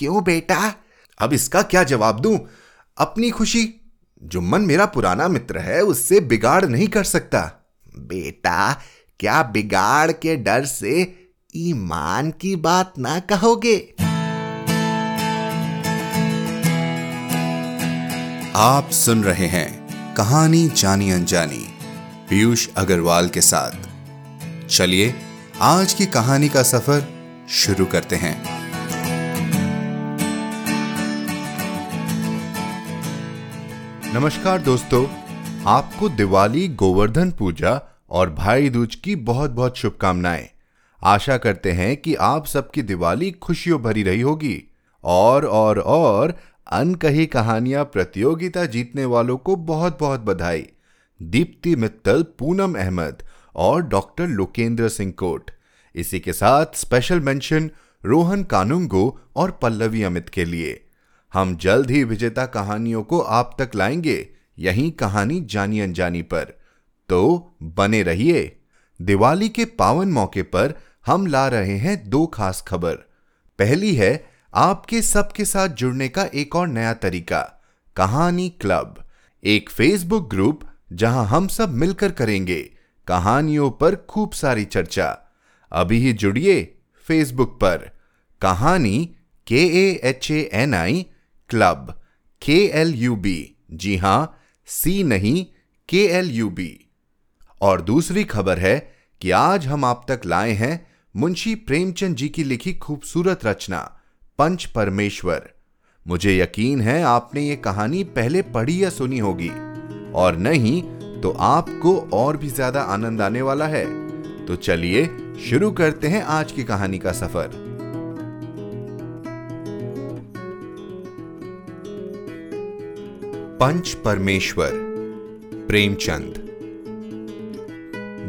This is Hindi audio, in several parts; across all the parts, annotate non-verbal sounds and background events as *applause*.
क्यों बेटा? अब इसका क्या जवाब दूँ? अपनी खुशी जुम्मन मेरा पुराना मित्र है, उससे बिगाड़ नहीं कर सकता। बेटा, क्या बिगाड़ के डर से ईमान की बात ना कहोगे? आप सुन रहे हैं कहानी जानी अनजानी, पीयूष अग्रवाल के साथ। चलिए, आज की कहानी का सफ़र शुरू करते हैं। नमस्कार दोस्तों, आपको दिवाली, गोवर्धन पूजा और भाई दूज की बहुत बहुत शुभकामनाएँ। आशा करते हैं कि आप सबकी दिवाली खुशियों भरी रही होगी और और और अनकही कहानियाँ प्रतियोगिता जीतने वालों को बहुत बहुत बधाई। दीप्ति मित्तल, पूनम अहमद और डॉक्टर लोकेंद्र सिंह कोट। इसी के साथ स्पेशल मेंशन रोहन कानुंगो और पल्लवी अमित के लिए। हम जल्द ही विजेता कहानियों को आप तक लाएँगे। यही कहानी जानी अनजानी पर। तो बने रहिए। दिवाली के पावन मौके पर हम ला रहे हैं दो खास खबर। पहली है, आपके सबके साथ जुड़ने का एक और नया तरीका, कहानी क्लब। एक फेसबुक ग्रुप जहाँ हम सब मिलकर करेंगे। कहानियों पर खूब सारी चर्चा। अभी ही जुड़िए फेसबुक पर। Kahani K A H A N I club K L U B जी हाँ सी नहीं के एल यू बी और दूसरी खबर है कि आज हम आप तक लाए हैं मुंशी प्रेमचंद जी की लिखी खूबसूरत रचना, पंच परमेश्वर। मुझे यकीन है आपने ये कहानी पहले पढ़ी या सुनी होगी। और नहीं तो आपको और भी ज़्यादा आनंद आने वाला है। तो चलिए शुरू करते हैं आज की कहानी का सफ़र। पंच परमेश्वर प्रेमचंद।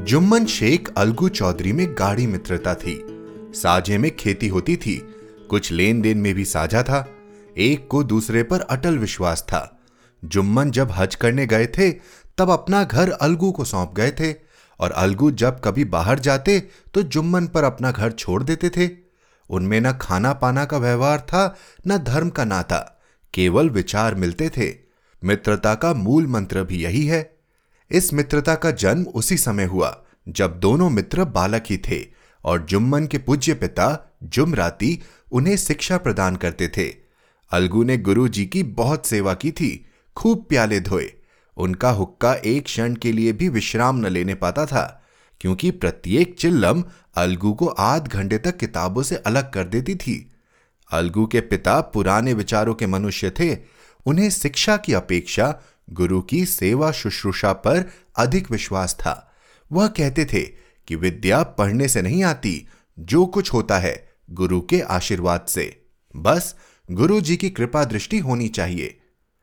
जुम्मन शेख अलगू चौधरी में गाढ़ी मित्रता थी। साझे में खेती होती थी, कुछ लेन देन में भी साझा था, एक को दूसरे पर अटल विश्वास था। जुम्मन जब हज करने गए थे, तब अपना घर अलगू को सौंप गए थे, और अलगू जब कभी बाहर जाते तो जुम्मन पर अपना घर छोड़ देते थे। उनमें न खाना पाना का व्यवहार था, न धर्म का नाता, केवल विचार मिलते थे। मित्रता का मूल मंत्र भी यही है। इस मित्रता का जन्म उसी समय हुआ, जब दोनों मित्र बालक ही थे और जुम्मन के पूज्य पिता जुमराती उन्हें शिक्षा प्रदान करते थे। अलगू ने गुरु जी की बहुत सेवा की थी, खूब प्याले धोए। उनका हुक्का एक क्षण के लिए भी विश्राम न लेने पाता था, क्योंकि प्रत्येक चिल्लम अलगू को आध घंटे तक किताबों से अलग कर देती थी। अलगू के पिता पुराने विचारों के मनुष्य थे उन्हें शिक्षा की अपेक्षा गुरु की सेवा शुश्रूषा पर अधिक विश्वास था। वह कहते थे कि विद्या पढ़ने से नहीं आती, जो कुछ होता है गुरु के आशीर्वाद से। बस गुरु जी की कृपा दृष्टि होनी चाहिए।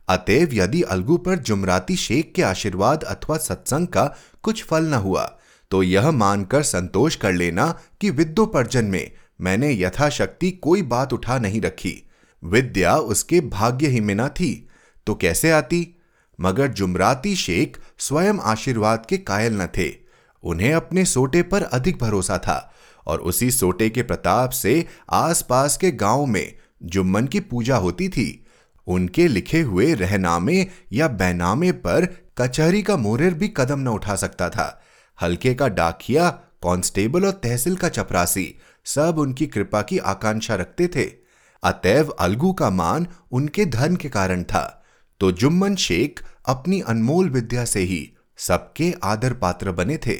अतएव यदि अलगू पर जुमराती शेख के आशीर्वाद अथवा सत्संग का कुछ फल न हुआ तो यह मानकर संतोष कर लेना कि विद्योपर्जन में मैंने यथाशक्ति कोई बात उठा नहीं रखी। विद्या उसके भाग्य ही में न थी तो कैसे आती? मगर जुमराती शेख स्वयं आशीर्वाद के कायल न थे। उन्हें अपने सोटे पर अधिक भरोसा था और उसी सोटे के प्रताप से आसपास के गाँव में जुम्मन की पूजा होती थी। उनके लिखे हुए रहनामे या बैनामे पर कचहरी का मोरेर भी कदम न उठा सकता था। हल्के का डाकिया, कांस्टेबल और तहसील का चपरासी, सब उनकी कृपा की आकांक्षा रखते थे। अतएव अलगू का मान उनके धन के कारण था। तो जुम्मन शेख अपनी अनमोल विद्या से ही सबके आदर पात्र बने थे।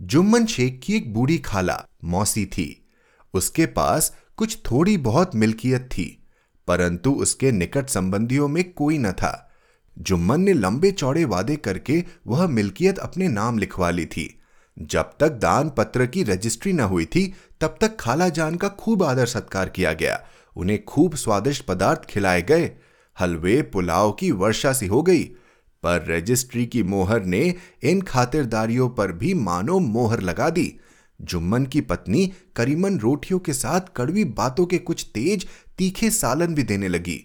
जुम्मन शेख की एक बूढ़ी खाला, मौसी थी। उसके पास कुछ थोड़ी बहुत मिल्कियत थी, परंतु उसके निकट संबंधियों में कोई न था। जुम्मन ने लंबे चौड़े वादे करके वह मिल्कियत अपने नाम लिखवा ली थी। जब तक दान पत्र की रजिस्ट्री न हुई थी, तब तक खाला जान का खूब आदर सत्कार किया गया। उन्हें खूब स्वादिष्ट पदार्थ खिलाए गए। हलवे, पुलाव की वर्षा सी हो गई, पर रजिस्ट्री की मोहर ने इन खातिरदारियों पर भी मानो मोहर लगा दी। जुम्मन की पत्नी करीमन रोटियों के साथ कड़वी बातों के कुछ तेज, तीखे सालन भी देने लगी।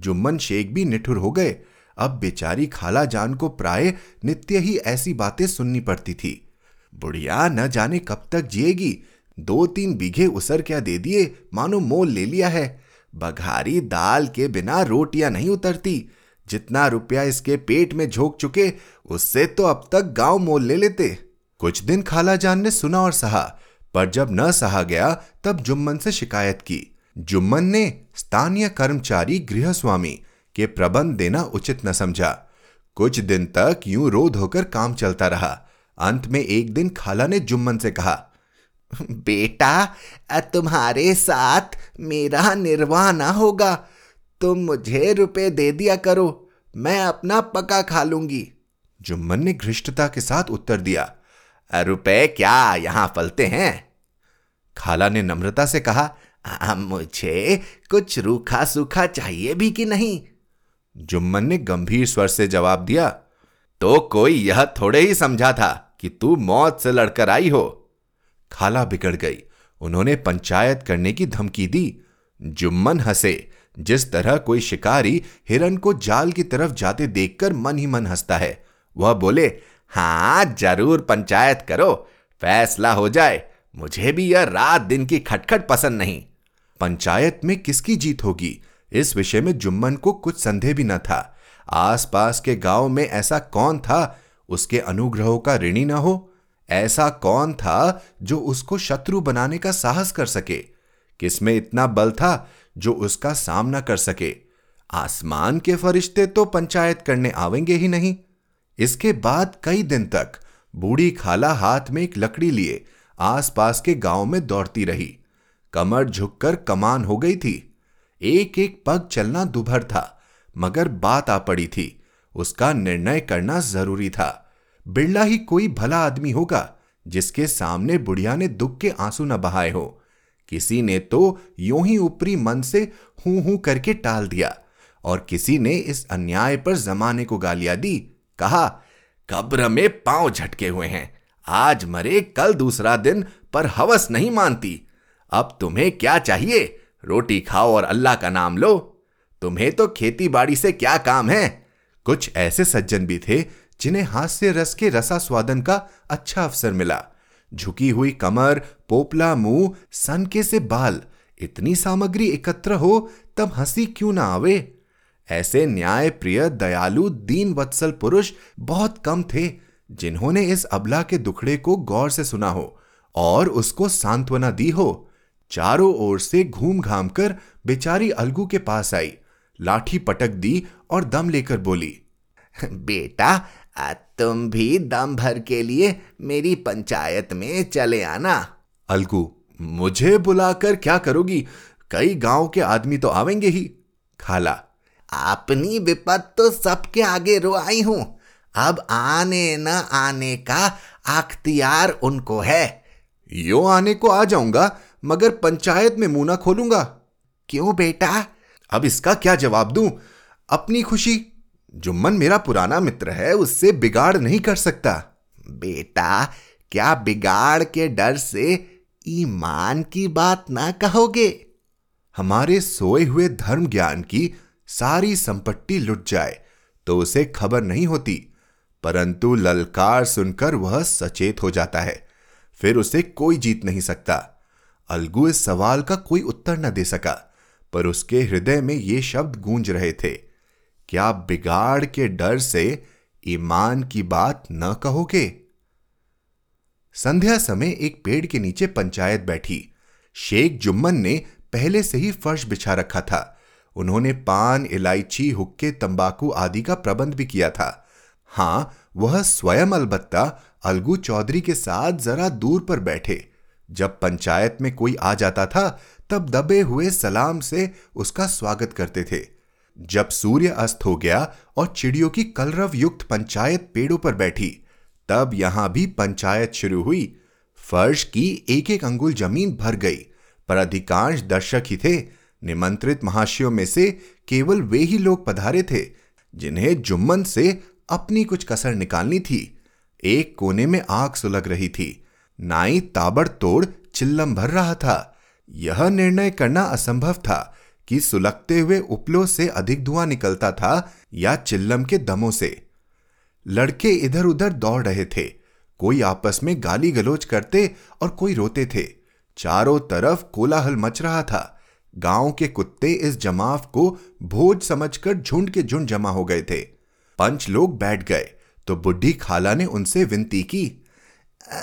जुम्मन शेख भी निठुर हो गए। अब बेचारी खाला जान को प्राय नित्य ही ऐसी बातें सुननी पड़ती थी। बुढ़िया न जाने कब तक जिएगी। दो तीन बीघे उसर क्या दे दिए? मानो मोल ले लिया है। बघारी दाल के बिना रोटियाँ नहीं उतरती। जितना रुपया इसके पेट में झोंक चुके, उससे तो अब तक गाँव मोल ले लेते। कुछ दिन खाला जान ने सुना और सहा, पर जब न सहा गया, तब जुम्मन से शिकायत की। जुम्मन ने स्थानीय कर्मचारी गृह स्वामी के प्रबंध देना उचित न समझा। कुछ दिन तक यूँ रोध होकर काम चलता रहा। अंत में एक दिन खाला ने जुम्मन से कहा *laughs* बेटा तुम्हारे साथ मेरा निर्वाह होगा। तुम मुझे रुपए दे दिया करो, मैं अपना पका खा लूँगी। जुम्मन ने घृष्टता के साथ उत्तर दिया रुपए क्या यहाँ फलते हैं? खाला ने नम्रता से कहा मुझे कुछ रूखा सूखा चाहिए भी कि नहीं? जुम्मन ने गंभीर स्वर से जवाब दिया तो कोई यह थोड़े ही समझा था कि तू मौत से लड़कर आई हो। खाला बिगड़ गई। उन्होंने पंचायत करने की धमकी दी। जुम्मन हंसे। जिस तरह कोई शिकारी हिरन को जाल की तरफ़ जाते देखकर मन ही मन हंसता है। वह बोले हाँ ज़रूर पंचायत करो। फैसला हो जाए। मुझे भी यह रात दिन की खटखट पसंद नहीं। पंचायत में किसकी जीत होगी? इस विषय में जुम्मन को कुछ संदेह भी न था। आसपास के गाँव में ऐसा कौन था? उसके अनुग्रहों का ऋणी न हो? ऐसा कौन था जो उसको शत्रु बनाने का साहस कर सके? किसमें इतना बल था जो उसका सामना कर सके? आसमान के फरिश्ते तो पंचायत करने आवेंगे ही नहीं। इसके बाद कई दिन तक बूढ़ी खाला हाथ में एक लकड़ी लिए आसपास के गाँव में दौड़ती रही। कमर झुककर कमान हो गई थी। एक एक पग चलना दुभर था, मगर बात आ पड़ी थी। उसका निर्णय करना ज़रूरी था। बिरला ही कोई भला आदमी होगा जिसके सामने बुढ़िया ने दुख के आँसू न बहाए हो। किसी ने तो यूँ ही ऊपरी मन से हूँ हूँ करके टाल दिया और किसी ने इस अन्याय पर जमाने को गालियाँ दी। कहा, कब्र में पाँव झटके हुए हैं। आज मरे, कल दूसरा दिन, पर हवस नहीं मानती। अब तुम्हें क्या चाहिए? रोटी खाओ और अल्लाह का नाम लो। तुम्हें तो खेती बाड़ी से क्या काम है? कुछ ऐसे सज्जन भी थे जिन्हें हास्य रस के रसा स्वादन का अच्छा अवसर मिला। झुकी हुई कमर, पोपला मुँह, सनके से बाल, इतनी सामग्री एकत्र हो, तब हँसी क्यों ना आवे? ऐसे न्याय प्रिय दयालु दीन वत्सल पुरुष बहुत कम थे, जिन्होंने इस अबला के दुखड़े को गौर से सुना हो और उसको सांत्वना दी हो। चारों ओर से घूम घाम कर बेचारी अलगू के पास आई, लाठी पटक दी और दम लेकर बोली, बेटा तुम भी दम भर के लिए मेरी पंचायत में चले आना। अलगू मुझे बुलाकर क्या करोगी? कई गाँव के आदमी तो आवेंगे ही। खाला। अपनी विपत तो सबके आगे रो आई हूँ। अब आने न आने का अख्तियार उनको है। यो आने को आ जाऊँगा मगर पंचायत में मुँह ना खोलूँगा। क्यों बेटा? अब इसका क्या जवाब दूँ? अपनी खुशी जुम्मन मेरा पुराना मित्र है, उससे बिगाड़ नहीं कर सकता। बेटा, क्या बिगाड़ के डर से ईमान की बात ना कहोगे? हमारे सोए हुए धर्म ज्ञान की सारी संपत्ति लुट जाए तो उसे खबर नहीं होती। परंतु ललकार सुनकर वह सचेत हो जाता है। फिर उसे कोई जीत नहीं सकता। अलगू इस सवाल का कोई उत्तर न दे सका, पर उसके हृदय में ये शब्द गूंज रहे थे। क्या बिगाड़ के डर से ईमान की बात न कहोगे? संध्या समय एक पेड़ के नीचे पंचायत बैठी। शेख जुम्मन ने पहले से ही फर्श बिछा रखा था। उन्होंने पान, इलायची, हुक्के, तंबाकू आदि का प्रबंध भी किया था। हाँ, वह स्वयं अलबत्ता अलगू चौधरी के साथ जरा दूर पर बैठे। जब पंचायत में कोई आ जाता था, तब दबे हुए सलाम से उसका स्वागत करते थे। जब सूर्य अस्त हो गया और चिड़ियों की कलरव युक्त पंचायत पेड़ों पर बैठी, तब यहाँ भी पंचायत शुरू हुई। फर्श की एक एक अंगुल ज़मीन भर गई, पर अधिकांश दर्शक ही थे। निमंत्रित महाशयों में से केवल वे ही लोग पधारे थे, जिन्हें जुम्मन से अपनी कुछ कसर निकालनी थी। एक कोने में आग सुलग रही थी। नाई ताबड़तोड़ चिल्लम भर रहा था। यह निर्णय करना असंभव था कि सुलगते हुए उपलों से अधिक धुआँ निकलता था या चिल्लम के दमों से। लड़के इधर उधर दौड़ रहे थे। कोई आपस में गाली गलोच करते और कोई रोते थे। चारों तरफ़ कोलाहल मच रहा था। गाँव के कुत्ते इस जमाव को भोज समझकर झुंड के झुंड जमा हो गए थे। पंच लोग बैठ गए। तो बुढ़ी खाला ने उनसे विनती की,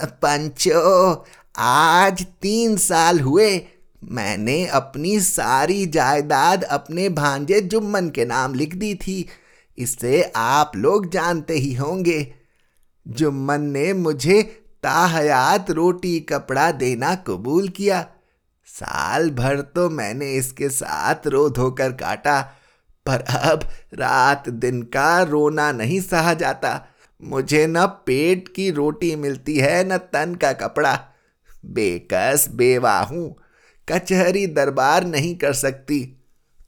पंचो, आज तीन साल हुए मैंने अपनी सारी जायदाद अपने भांजे जुम्मन के नाम लिख दी थी। इसे आप लोग जानते ही होंगे। जुम्मन ने मुझे ताहयात रोटी कपड़ा देना कबूल किया। साल भर तो मैंने इसके साथ रो धोकर काटा, पर अब रात दिन का रोना नहीं सहा जाता। मुझे न पेट की रोटी मिलती है, न तन का कपड़ा। बेकस, बेवा हूँ। कचहरी दरबार नहीं कर सकती।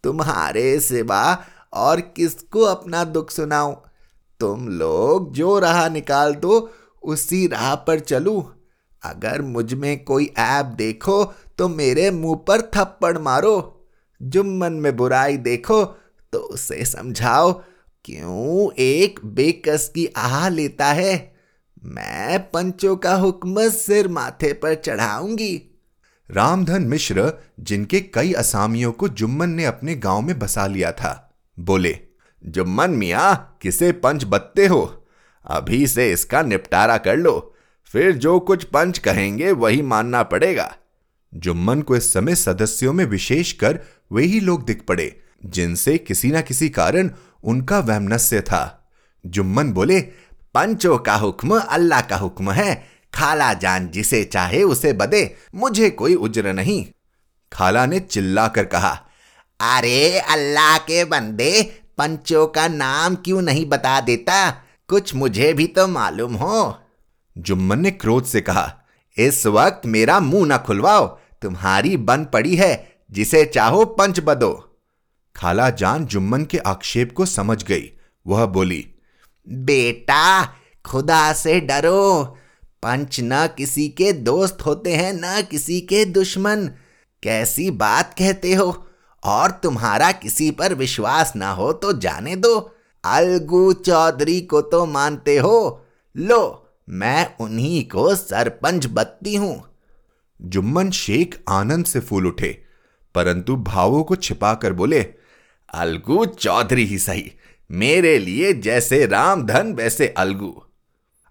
तुम्हारे सिवा और किसको अपना दुख सुनाऊं? तुम लोग जो राह निकाल दो, उसी राह पर चलूँ। अगर मुझमें कोई ऐप देखो तो मेरे मुँह पर थप्पड़ मारो। जुम्मन में बुराई देखो तो उसे समझाओ, क्यों एक बेकस की आह लेता है? मैं पंचों का हुक्म सिर माथे पर चढ़ाऊँगी। रामधन मिश्र, जिनके कई असामियों को जुम्मन ने अपने गाँव में बसा लिया था, बोले, जुम्मन मिया, किसे पंच बत्ते हो? अभी से इसका निपटारा कर लो, फिर जो कुछ पंच कहेंगे वही मानना पड़ेगा। जुम्मन को इस समय सदस्यों में विशेष विशेषकर वही लोग दिख पड़े, जिनसे किसी ना किसी कारण उनका वैमनस्य था। जुम्मन बोले, पंचों का हुक्म अल्लाह का हुक्म है खाला जान जिसे चाहे उसे बदे, मुझे कोई उज्र नहीं। खाला ने चिल्ला कर कहा, अरे अल्लाह के बंदे, पंचों का नाम क्यों नहीं बता देता? कुछ मुझे भी तो मालूम हो। जुम्मन ने क्रोध से कहा, इस वक्त मेरा मुँह ना खुलवाओ, तुम्हारी बन पड़ी है, जिसे चाहो पंच बदो। खाला जान जुम्मन के आक्षेप को समझ गई। वह बोली, बेटा, खुदा से डरो पंच न किसी के दोस्त होते हैं, न किसी के दुश्मन। कैसी बात कहते हो? और तुम्हारा किसी पर विश्वास ना हो तो जाने दो। अलगू चौधरी को तो मानते हो। लो, मैं उन्हीं को सरपंच बत्ती हूँ। जुम्मन शेख आनंद से फूल उठे, परंतु भावों को छिपाकर बोले, अलगू चौधरी ही सही। मेरे लिए जैसे रामधन वैसे अलगू।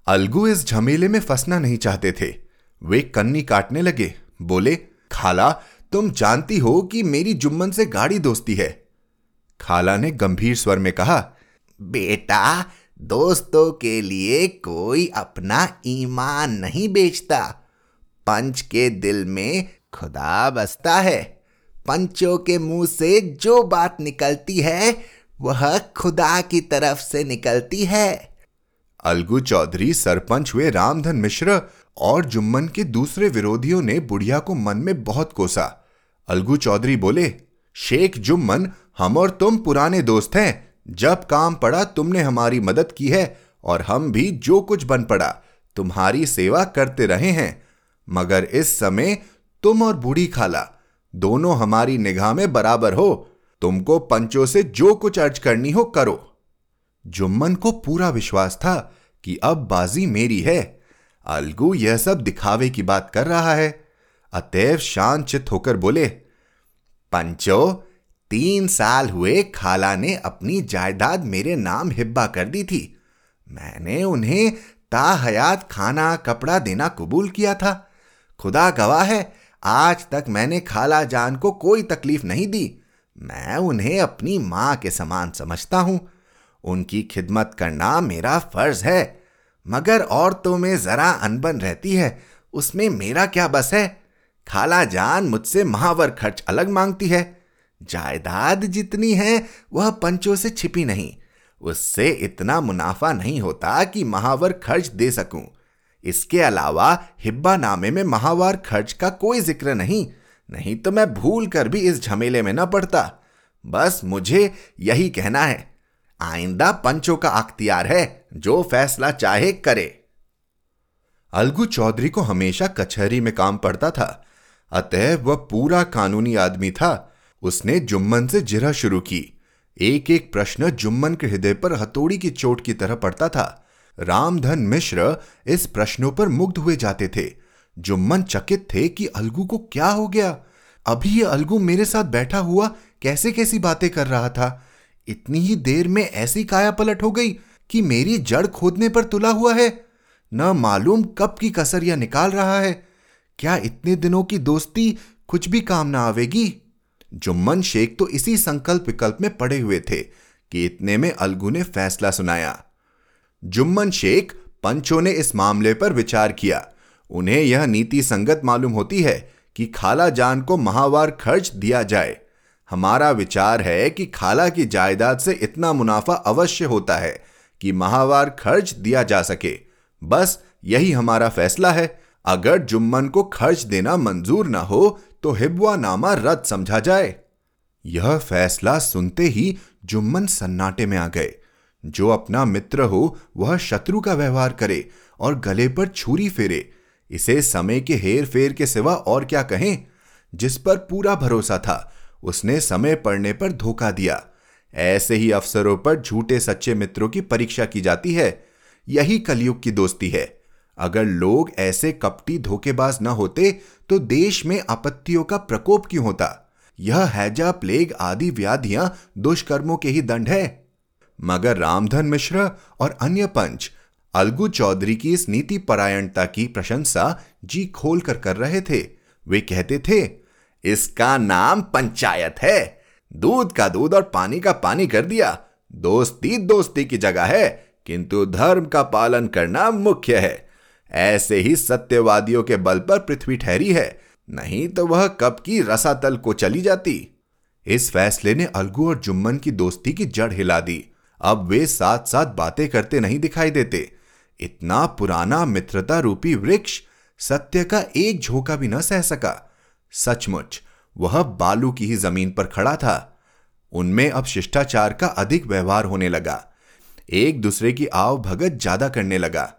अलगू इस झमेले में फंसना नहीं चाहते थे। वे कन्नी काटने लगे। बोले, खाला, तुम जानती हो कि मेरी जुम्मन से गाड़ी दोस्ती है? खाला ने गंभीर स्वर में कहा, बेटा, दोस्तों के लिए कोई अपना ईमान नहीं बेचता। पंच के दिल में खुदा बसता है। पंचों के मुँह से जो बात निकलती है, वह खुदा की तरफ़ से निकलती है। अलगू चौधरी, सरपंच हुए रामधन मिश्र और जुम्मन के दूसरे विरोधियों ने बुढ़िया को मन में बहुत कोसा। अलगू चौधरी बोले, शेख जुम्मन, हम और तुम पुराने दोस्त हैं। जब काम पड़ा, तुमने हमारी मदद की है और हम भी जो कुछ बन पड़ा, तुम्हारी सेवा करते रहे हैं। मगर इस समय तुम और बूढ़ी खाला, दोनों हमारी निगाह में बराबर हो। तुमको पंचों से जो कुछ अर्ज़ करनी हो करो। जुम्मन को पूरा विश्वास था कि अब बाजी मेरी है। अलगू यह सब दिखावे की बात कर रहा है। अतएव शांत चित होकर बोले, पंचो, तीन साल हुए खाला ने अपनी जायदाद मेरे नाम हिब्बा कर दी थी। मैंने उन्हें ताहयात खाना कपड़ा देना कबूल किया था। खुदा गवाह है, आज तक मैंने खाला जान को कोई तकलीफ़ नहीं दी। मैं उन्हें अपनी माँ के समान समझता हूँ। उनकी खिदमत करना मेरा फ़र्ज़ है। मगर औरतों में जरा अनबन रहती है, उसमें मेरा क्या बस है? खाला जान मुझसे महावर खर्च अलग मांगती है। जायदाद जितनी है, वह पंचों से छिपी नहीं। उससे इतना मुनाफा नहीं होता कि महावर खर्च दे सकूँ। इसके अलावा हिब्बा नामे में महावार खर्च का कोई ज़िक्र नहीं नहीं तो मैं भूल कर भी इस झमेले में न पड़ता। बस मुझे यही कहना है आइंदा पंचों का अख्तियार है, जो फैसला चाहे करे। अलगू चौधरी को हमेशा कचहरी में काम पड़ता था। अतः वह पूरा कानूनी आदमी था। उसने जुम्मन से जिरा शुरू की। एक एक प्रश्न जुम्मन के हृदय पर हथौड़ी की चोट की तरह पड़ता था। रामधन मिश्र इस प्रश्नों पर मुग्ध हुए जाते थे। जुम्मन चकित थे कि अलगू को क्या हो गया। अभी ये अलगू मेरे साथ बैठा हुआ कैसे कैसी बातें कर रहा था? इतनी ही देर में ऐसी काया पलट हो गई कि मेरी जड़ खोदने पर तुला हुआ है। न मालूम कब की कसर यह निकाल रहा है। क्या इतने दिनों की दोस्ती कुछ भी काम ना आवेगी? जुम्मन शेख तो इसी संकल्प विकल्प में पड़े हुए थे कि इतने में अलगू ने फैसला सुनाया। जुम्मन शेख पंचों ने इस मामले पर विचार किया। उन्हें यह नीति संगत मालूम होती है कि खाला जान को महावार खर्च दिया जाए। हमारा विचार है कि खाला की जायदाद से इतना मुनाफा अवश्य होता है कि माहवार खर्च दिया जा सके। बस यही हमारा फैसला है। अगर जुम्मन को खर्च देना मंजूर ना हो तो हिबवा नामा रद्द समझा जाए। यह फैसला सुनते ही जुम्मन सन्नाटे में आ गए। जो अपना मित्र हो, वह शत्रु का व्यवहार करे और गले पर छुरी फेरे। इसे समय के हेर फेर के सिवा और क्या कहें? जिस पर पूरा भरोसा था उसने समय पड़ने पर धोखा दिया। ऐसे ही अफसरों पर झूठे सच्चे मित्रों की परीक्षा की जाती है। यही कलयुग की दोस्ती है। अगर लोग ऐसे कपटी धोखेबाज न होते तो देश में आपत्तियों का प्रकोप क्यों होता? यह हैजा प्लेग आदि व्याधियाँ दुष्कर्मों के ही दंड है। मगर रामधन मिश्र और अन्य पंच अलगू चौधरी की इस नीति परायणता की प्रशंसा जी खोल कर कर रहे थे। वे कहते थे इसका नाम पंचायत है। दूध का दूध और पानी का पानी कर दिया। दोस्ती दोस्ती की जगह है, किंतु धर्म का पालन करना मुख्य है। ऐसे ही सत्यवादियों के बल पर पृथ्वी ठहरी है, नहीं तो वह कब की रसातल को चली जाती। इस फैसले ने अलगू और जुम्मन की दोस्ती की जड़ हिला दी। अब वे साथ साथ बातें करते नहीं दिखाई देते। इतना पुराना मित्रता रूपी वृक्ष सत्य का एक झोंका भी न सह सका। सचमुच, वह बालू की ही ज़मीन पर खड़ा था। उनमें अब शिष्टाचार का अधिक व्यवहार होने लगा। एक दूसरे की आव भगत ज़्यादा करने लगा।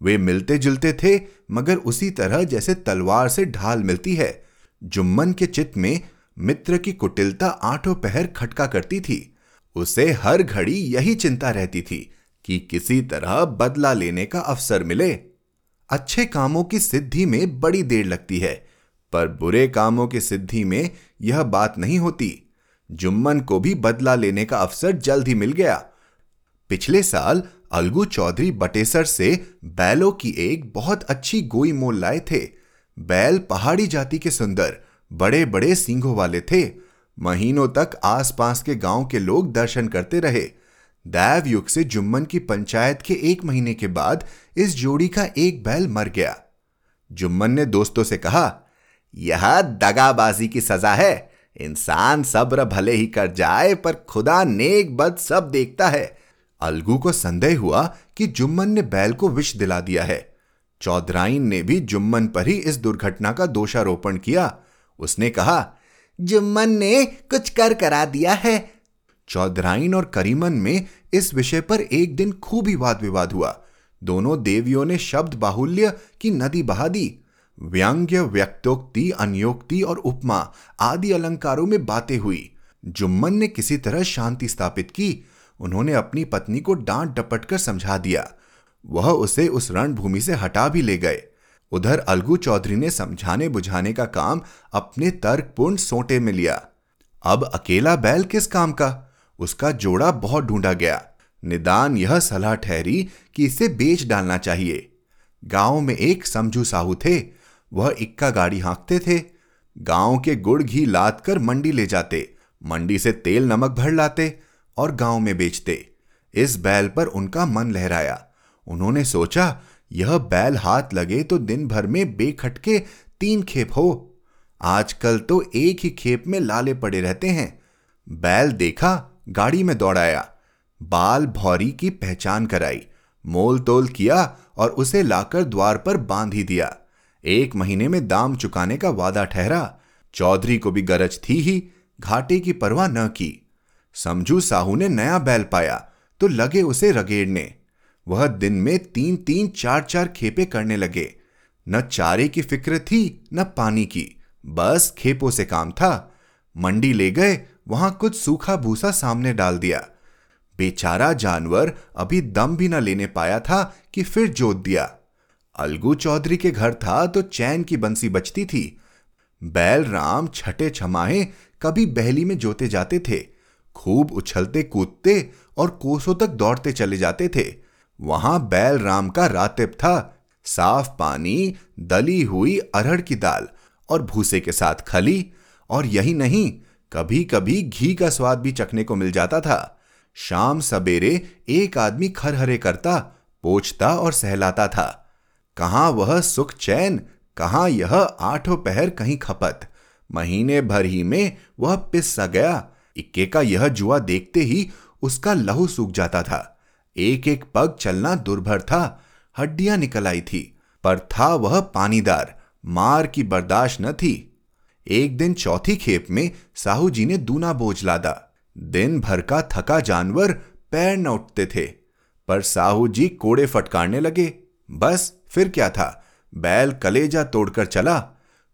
वे मिलते जुलते थे, मगर उसी तरह जैसे तलवार से ढाल मिलती है, जुम्मन के चित्त में मित्र की कुटिलता आठों पहर खटका करती थी। उसे हर घड़ी यही चिंता रहती थी कि किसी तरह बदला लेने का अवसर मिले। अच्छे कामों की सिद्धि में बड़ी देर लगती है। पर बुरे कामों की सिद्धि में यह बात नहीं होती। जुम्मन को भी बदला लेने का अवसर जल्द ही मिल गया। पिछले साल अलगू चौधरी बटेसर से बैलों की एक बहुत अच्छी गोई मोल लाए थे। बैल पहाड़ी जाति के सुंदर बड़े बड़े सींगों वाले थे। महीनों तक आसपास के गाँव के लोग दर्शन करते रहे। दैव युग से जुम्मन की पंचायत के एक महीने के बाद इस जोड़ी का एक बैल मर गया। जुम्मन ने दोस्तों से कहा यह दगाबाजी की सजा है। इंसान सब्र भले ही कर जाए, पर खुदा नेक बद सब देखता है। अलगू को संदेह हुआ कि जुम्मन ने बैल को विष दिला दिया है। चौधराइन ने भी जुम्मन पर ही इस दुर्घटना का दोषारोपण किया। उसने कहा, जुम्मन ने कुछ कर करा दिया है। चौधराइन और करीमन में इस विषय पर एक दिन खूब ही वाद विवाद हुआ। दोनों देवियों ने शब्द बाहुल्य की नदी बहा दी। व्यंग्य, व्यक्तोक्ति, अन्योक्ति और उपमा आदि अलंकारों में बातें हुई। जुम्मन ने किसी तरह शांति स्थापित की, उन्होंने अपनी पत्नी को डांट डपट कर समझा दिया। वह उसे उस रणभूमि से हटा भी ले गए। उधर अलगू चौधरी ने समझाने बुझाने का काम अपने तर्कपूर्ण सोटे में लिया। अब अकेला बैल किस काम का? उसका जोड़ा बहुत ढूंढा गया। निदान यह सलाह ठहरी कि इसे बेच डालना चाहिए। गाँव में एक समझू साहू थे। वह इक्का गाड़ी हाँकते थे। गाँव के गुड़ घी लाद कर मंडी ले जाते, मंडी से तेल नमक भर लाते और गाँव में बेचते। इस बैल पर उनका मन लहराया। उन्होंने सोचा, यह बैल हाथ लगे तो दिन भर में बेखटके तीन खेप हो। आजकल तो एक ही खेप में लाले पड़े रहते हैं। बैल देखा, गाड़ी में दौड़ाया बाल भौरी की पहचान कराई मोल तोल किया और उसे लाकर द्वार पर बाँध ही दिया। एक महीने में दाम चुकाने का वादा ठहरा। चौधरी को भी गरज थी ही, घाटे की परवाह न की। समझू साहू ने नया बैल पाया तो लगे उसे रगेड़ने। वह दिन में तीन तीन चार चार खेपे करने लगे। न चारे की फ़िक्र थी, न पानी की। बस खेपों से काम था। मंडी ले गए, वहाँ कुछ सूखा भूसा सामने डाल दिया। बेचारा जानवर अभी दम भी न लेने पाया था कि फिर जोत दिया। अलगू चौधरी के घर था तो चैन की बंसी बचती थी। बैल राम छठे छमाहे कभी बहली में जोते जाते थे। खूब उछलते कूदते और कोसों तक दौड़ते चले जाते थे। वहाँ बैल राम का रातिब था। साफ़ पानी, दली हुई अरहड़ की दाल और भूसे के साथ खली और यही नहीं कभी कभी घी का स्वाद भी चखने को मिल जाता था। शाम सवेरे एक आदमी खरहरे करता, पोछता और सहलाता था। कहाँ वह सुख चैन, कहाँ यह आठों पहर कहीं खपत। महीने भर ही में वह पिस गया। इक्के का यह जुआ देखते ही उसका लहू सूख जाता था। एक एक पग चलना दुर्भर था। हड्डियाँ निकल आई थी, पर था वह पानीदार, मार की बर्दाश्त न थी। एक दिन चौथी खेप में साहू जी ने दूना बोझ लादा। दिन भर का थका जानवर पैर न उठते थे, पर साहू जी कोड़े फटकारने लगे। बस, फिर क्या था? बैल कलेजा तोड़कर चला।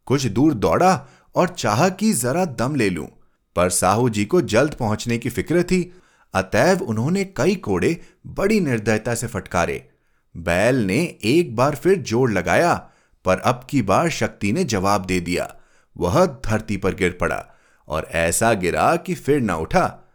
कुछ दूर दौड़ा और चाह कि जरा दम ले लूँ। पर साहू जी को जल्द पहुँचने की फ़िक्र थी। अतएव उन्होंने कई कोड़े बड़ी निर्दयता से फटकारे। बैल ने एक बार फिर जोड़ लगाया, पर अब की बार शक्ति ने जवाब दे दिया। वह धरती पर गिर पड़ा और ऐसा गिरा कि फिर न उठा।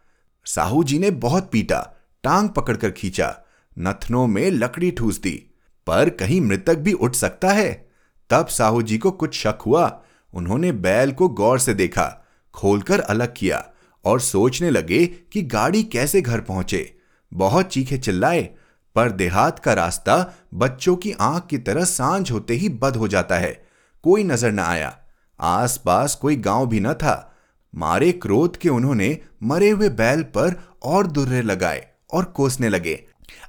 साहू जी ने बहुत पीटा, टांग पकड़कर खींचा। नथनों में लकड़ी ठूस दी। पर कहीं मृतक भी उठ सकता है। तब साहू जी को कुछ शक हुआ। उन्होंने बैल को गौर से देखा, खोलकर अलग किया और सोचने लगे कि गाड़ी कैसे घर पहुँचे। बहुत चीखे चिल्लाए, पर देहात का रास्ता बच्चों की आँख की तरह साँझ होते ही बद हो जाता है। कोई नज़र न आया। आसपास कोई गाँव भी न था। मारे क्रोध के उन्होंने मरे हुए बैल पर और दुर्रे लगाए और कोसने लगे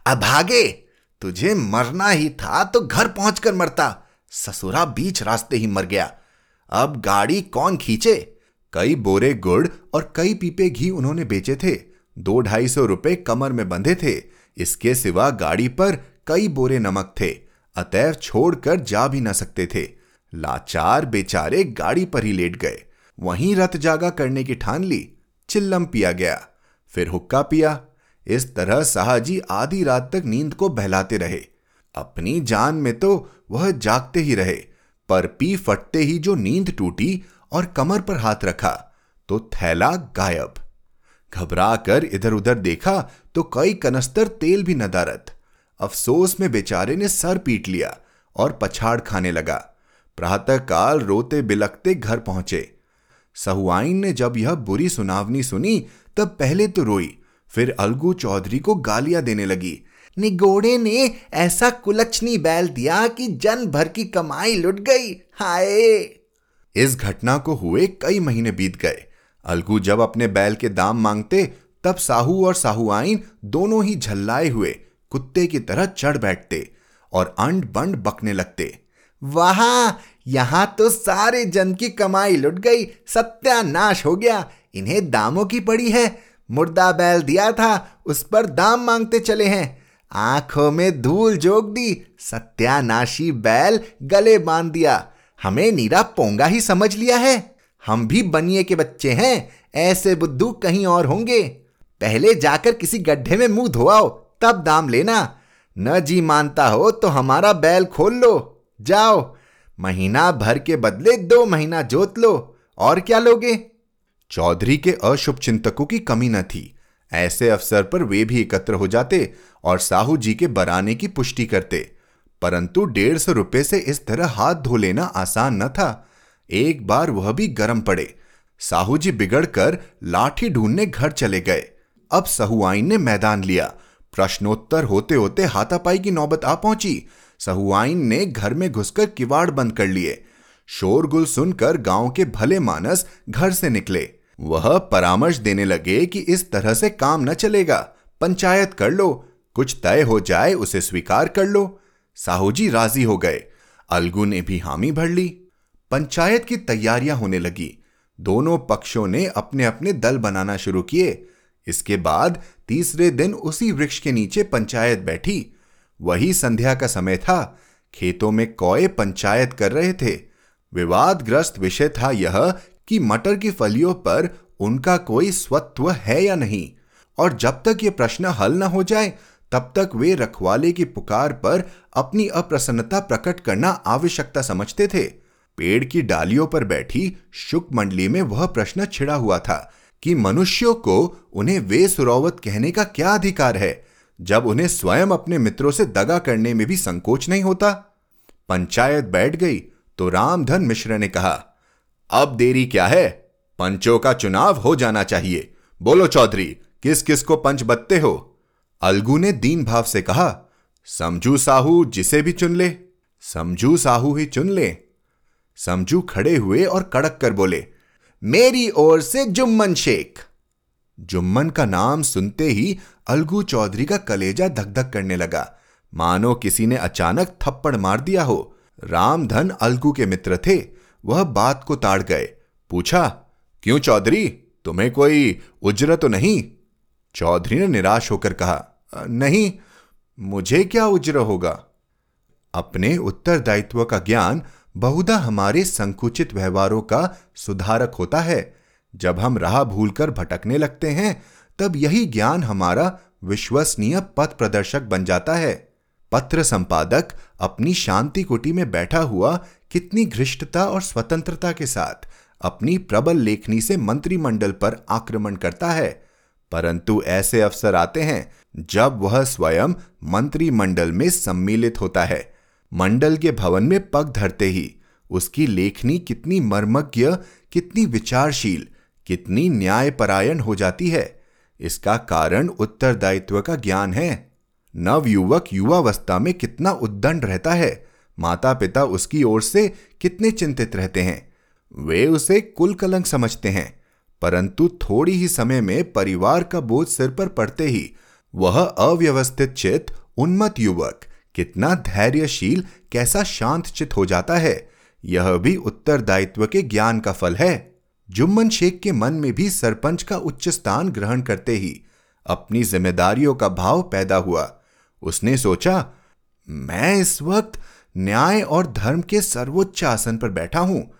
अभागे तुझे मरना ही था तो घर पहुंचकर मरता। ससुरा बीच रास्ते ही मर गया। अब गाड़ी कौन खींचे? कई बोरे गुड़ और कई पीपे घी उन्होंने बेचे थे। दो ढाई सौ रुपए कमर में बंधे थे। इसके सिवा गाड़ी पर कई बोरे नमक थे। अतएव छोड़कर जा भी न सकते थे। लाचार बेचारे गाड़ी पर ही लेट गए। वहीं रत जागा करने की ठान ली। चिल्लम पिया गया। फिर हुक्का पिया। इस तरह साहजी आधी रात तक नींद को बहलाते रहे। अपनी जान में तो वह जागते ही रहे, पर पी फटते ही जो नींद टूटी और कमर पर हाथ रखा तो थैला गायब। घबरा कर इधर उधर देखा तो कई कनस्तर तेल भी नदारत अफसोस में बेचारे ने सर पीट लिया और पछाड़ खाने लगा। प्रातःकाल रोते बिलकते घर पहुँचे। सहुआइन ने जब यह बुरी सुनावनी सुनी, तब पहले तो रोई फिर अलगू चौधरी को गालियाँ देने लगी। निगोड़े ने ऐसा कुलच्छनी बैल दिया कि जन भर की कमाई लुट गई। हाय! इस घटना को हुए कई महीने बीत गए। अलगू जब अपने बैल के दाम मांगते, तब साहू और साहूआइन दोनों ही झल्लाए हुए, कुत्ते की तरह चढ़ बैठते और अंड बंड बकने लगते। वाह! यहाँ तो सारे जन की कमाई लुट गई, सत्यानाश हो गया। इन्हें दामों की पड़ी है। मुर्दा बैल दिया था, उस पर दाम मांगते चले हैं। आँखों में धूल जोग दी, सत्यानाशी बैल गले बाँध दिया। हमें नीरा पोंगा ही समझ लिया है। हम भी बनिए के बच्चे हैं, ऐसे बुद्धू कहीं और होंगे। पहले जाकर किसी गड्ढे में मुँह धोआओ, तब दाम लेना। न जी मानता हो तो हमारा बैल खोल लो, जाओ। महीना भर के बदले दो महीना जोत लो। और क्या लोगे? चौधरी के अशुभ चिंतकों की कमी न थी। ऐसे अवसर पर वे भी एकत्र हो जाते और साहू जी के बराने की पुष्टि करते। परंतु डेढ़ सौ रुपए से इस तरह हाथ धो लेना आसान न था। एक बार वह भी गर्म पड़े। साहू जी बिगड़कर लाठी ढूँढने घर चले गए। अब सहुआइन ने मैदान लिया। प्रश्नोत्तर होते होते हाथापाई की नौबत आ पहुँची। सहुआइन ने घर में घुसकर किवाड़ बंद कर लिए। शोरगुल सुनकर गाँव के भले मानस घर से निकले। वह परामर्श देने लगे कि इस तरह से काम न चलेगा। पंचायत कर लो। कुछ तय हो जाए उसे स्वीकार कर लो। साहू जी राज़ी हो गए। अलगू ने भी हामी भर ली। पंचायत की तैयारियाँ होने लगी। दोनों पक्षों ने अपने अपने दल बनाना शुरू किए। इसके बाद तीसरे दिन उसी वृक्ष के नीचे पंचायत बैठी। वही संध्या का समय था। खेतों में कौए पंचायत कर रहे थे। विवादग्रस्त विषय था यह कि मटर की फलियों पर उनका कोई स्वत्व है या नहीं। और जब तक यह प्रश्न हल न हो जाए, तब तक वे रखवाले की पुकार पर अपनी अप्रसन्नता प्रकट करना आवश्यकता समझते थे। पेड़ की डालियों पर बैठी शुक मंडली में वह प्रश्न छिड़ा हुआ था कि मनुष्यों को उन्हें वे सुरौवत कहने का क्या अधिकार है, जब उन्हें स्वयं अपने मित्रों से दगा करने में भी संकोच नहीं होता? पंचायत बैठ गई तो रामधन मिश्र ने कहा, अब देरी क्या है? पंचों का चुनाव हो जाना चाहिए। बोलो चौधरी, किस किस को पंच बत्ते हो? अलगू ने दीन भाव से कहा, समझू साहू जिसे भी चुन ले। समझू साहू ही चुन ले। समझू खड़े हुए और कड़क कर बोले, मेरी ओर से जुम्मन शेख। जुम्मन का नाम सुनते ही अलगू चौधरी का कलेजा धक धक करने लगा। मानो किसी ने अचानक थप्पड़ मार दिया हो रामधन अलगू के मित्र थे, वह बात को ताड़ गए। पूछा, क्यों चौधरी? तुम्हें कोई उज्र तो नहीं? चौधरी ने निराश होकर कहा नहीं, मुझे क्या उज्र होगा? अपने उत्तरदायित्व का ज्ञान बहुधा हमारे संकुचित व्यवहारों का सुधारक होता है। जब हम राह भूलकर भटकने लगते हैं, तब यही ज्ञान हमारा विश्वसनीय पथ प्रदर्शक बन जाता है। पत्र संपादक अपनी शांति कुटी में बैठा हुआ कितनी घृष्टता और स्वतंत्रता के साथ अपनी प्रबल लेखनी से मंत्रिमंडल पर आक्रमण करता है। परंतु ऐसे अवसर आते हैं जब वह स्वयं मंत्रिमंडल में सम्मिलित होता है। मंडल के भवन में पग धरते ही उसकी लेखनी कितनी मर्मज्ञ, कितनी विचारशील, कितनी न्यायपरायण हो जाती है। इसका कारण उत्तरदायित्व का ज्ञान है। नव युवक युवावस्था में कितना उद्दंड रहता है। माता पिता उसकी ओर से कितने चिंतित रहते हैं। वे उसे कुल कलंक समझते हैं, परंतु थोड़ी ही समय में परिवार का बोझ सिर पर पड़ते ही वह अव्यवस्थित चित उन्मत युवक, कितना धैर्यशील, कैसा शांत चित हो जाता है। यह भी उत्तरदायित्व के ज्ञान का फल है। जुम्मन शेख के मन में भी सरपंच का उच्च स्थान ग्रहण करते ही अपनी जिम्मेदारियों का भाव पैदा हुआ। उसने सोचा, मैं इस वक्त न्याय और धर्म के सर्वोच्च आसन पर बैठा हूँ।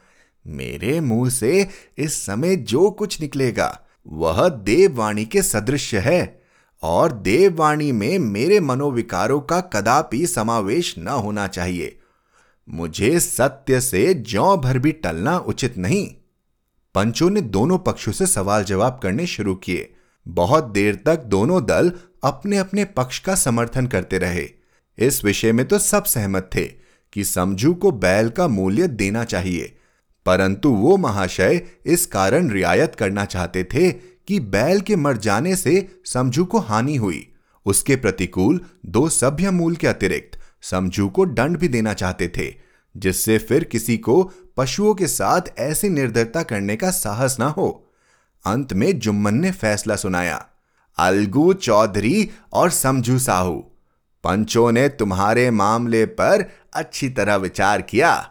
मेरे मुँह से इस समय जो कुछ निकलेगा, वह देववाणी के सदृश्य है और देववाणी में मेरे मनोविकारों का कदापि समावेश न होना चाहिए। मुझे सत्य से जौ भर भी टलना उचित नहीं। पंचों ने दोनों पक्षों से सवाल जवाब करने शुरू किए। बहुत देर तक दोनों दल अपने अपने पक्ष का समर्थन करते रहे। इस विषय में तो सब सहमत थे कि समझू को बैल का मूल्य देना चाहिए, परंतु वो महाशय इस कारण रियायत करना चाहते थे कि बैल के मर जाने से समझू को हानि हुई। उसके प्रतिकूल दो सभ्य मूल के अतिरिक्त समझू को दंड भी देना चाहते थे, जिससे फिर किसी को पशुओं के साथ ऐसी निर्दयता करने का साहस ना हो। अंत में जुम्मन ने फैसला सुनाया। अलगू चौधरी और समझू साहू। पंचों ने तुम्हारे मामले पर अच्छी तरह विचार किया।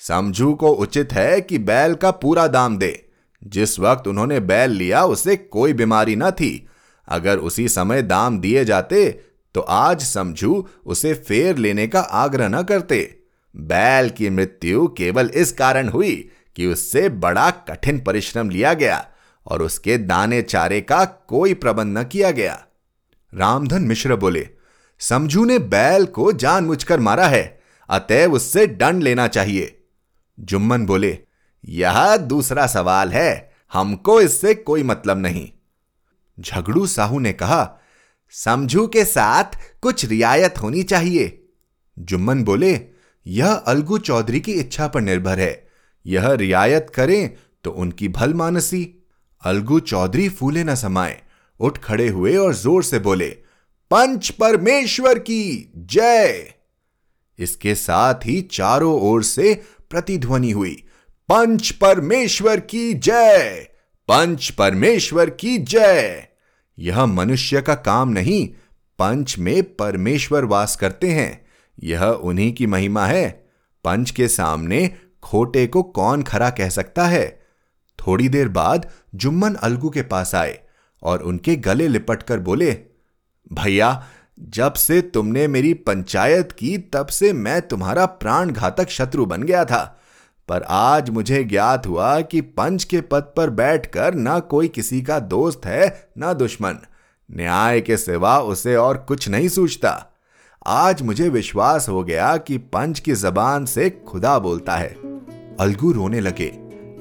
समझू को उचित है कि बैल का पूरा दाम दे। जिस वक्त उन्होंने बैल लिया, उसे कोई बीमारी न थी। अगर उसी समय दाम दिए जाते तो आज समझू उसे फेर लेने का आग्रह न करते। बैल की मृत्यु केवल इस कारण हुई कि उससे बड़ा कठिन परिश्रम लिया गया। और उसके दाने चारे का कोई प्रबंध न किया गया। रामधन मिश्र बोले, समझू ने बैल को जानबूझकर मारा है, अतएव उससे दंड लेना चाहिए। जुम्मन बोले, यह दूसरा सवाल है, हमको इससे कोई मतलब नहीं। झगड़ू साहू ने कहा, समझू के साथ कुछ रियायत होनी चाहिए। जुम्मन बोले, यह अलगू चौधरी की इच्छा पर निर्भर है, यह रियायत करें तो उनकी भल मानसी अलगू चौधरी फूले न समाये। उठ खड़े हुए और ज़ोर से बोले, पंच परमेश्वर की जय! इसके साथ ही चारों ओर से प्रतिध्वनि हुई, पंच परमेश्वर की जय! पंच परमेश्वर की जय! यह मनुष्य का काम नहीं, पंच में परमेश्वर वास करते हैं। यह उन्हीं की महिमा है। पंच के सामने खोटे को कौन खरा कह सकता है? थोड़ी देर बाद जुम्मन अलगू के पास आए और उनके गले लिपट कर बोले, भैया, जब से तुमने मेरी पंचायत की, तब से मैं तुम्हारा प्राण घातक शत्रु बन गया था। पर आज मुझे ज्ञात हुआ कि पंच के पद पर बैठकर न कोई किसी का दोस्त है, न दुश्मन। न्याय के सिवा उसे और कुछ नहीं सूझता। आज मुझे विश्वास हो गया कि पंच की जबान से खुदा बोलता है। अलगू रोने लगे।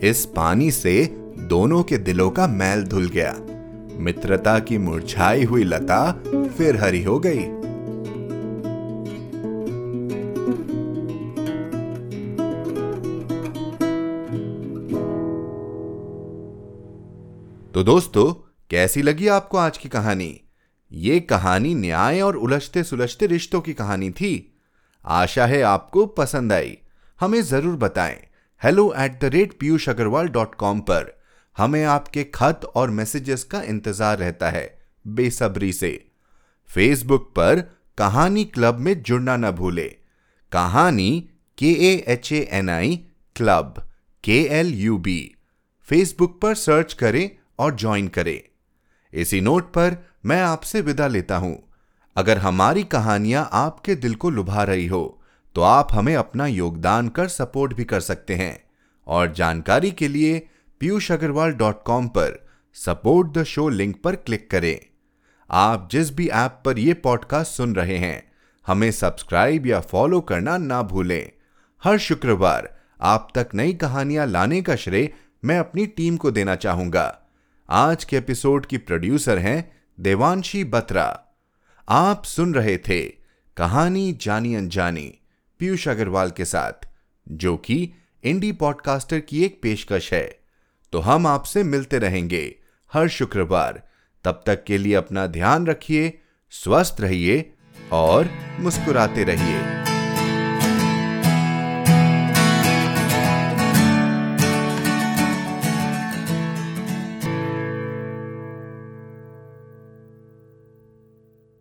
इस पानी से दोनों के दिलों का मैल धुल गया। मित्रता की मुरझाई हुई लता फिर हरी हो गई। तो दोस्तों, कैसी लगी आपको आज की कहानी? ये कहानी न्याय और उलझते सुलझते रिश्तों की कहानी थी। आशा है आपको पसंद आई। हमें ज़रूर बताएँ। Hello at the rate Piyush Agarwal dot com पर। हमें आपके खत और मैसेजेस का इंतज़ार रहता है, बेसब्री से। फेसबुक पर कहानी क्लब में जुड़ना न भूले। Kahani K A H A N I club K L U B Facebook पर सर्च करें और ज्वाइन करें। इसी नोट पर मैं आपसे विदा लेता हूँ। अगर हमारी कहानियाँ आपके दिल को लुभा रही हो तो आप हमें अपना योगदान कर सपोर्ट भी कर सकते हैं। और जानकारी के लिए पीयूष अग्रवाल डॉट कॉम पर सपोर्ट द शो लिंक पर क्लिक करें। आप जिस भी ऐप पर यह पॉडकास्ट सुन रहे हैं, हमें सब्सक्राइब या फॉलो करना ना भूलें। हर शुक्रवार आप तक नई कहानियाँ लाने का श्रेय मैं अपनी टीम को देना चाहूँगा। आज के एपिसोड की प्रोड्यूसर हैं देवांशी बत्रा। आप सुन रहे थे कहानी जानी अनजानी पीयूष अग्रवाल के साथ, जो कि इंडी पॉडकास्टर की एक पेशकश है। तो हम आपसे मिलते रहेंगे। हर शुक्रवार। तब तक के लिए अपना ध्यान रखिए, स्वस्थ रहिए और मुस्कुराते रहिए।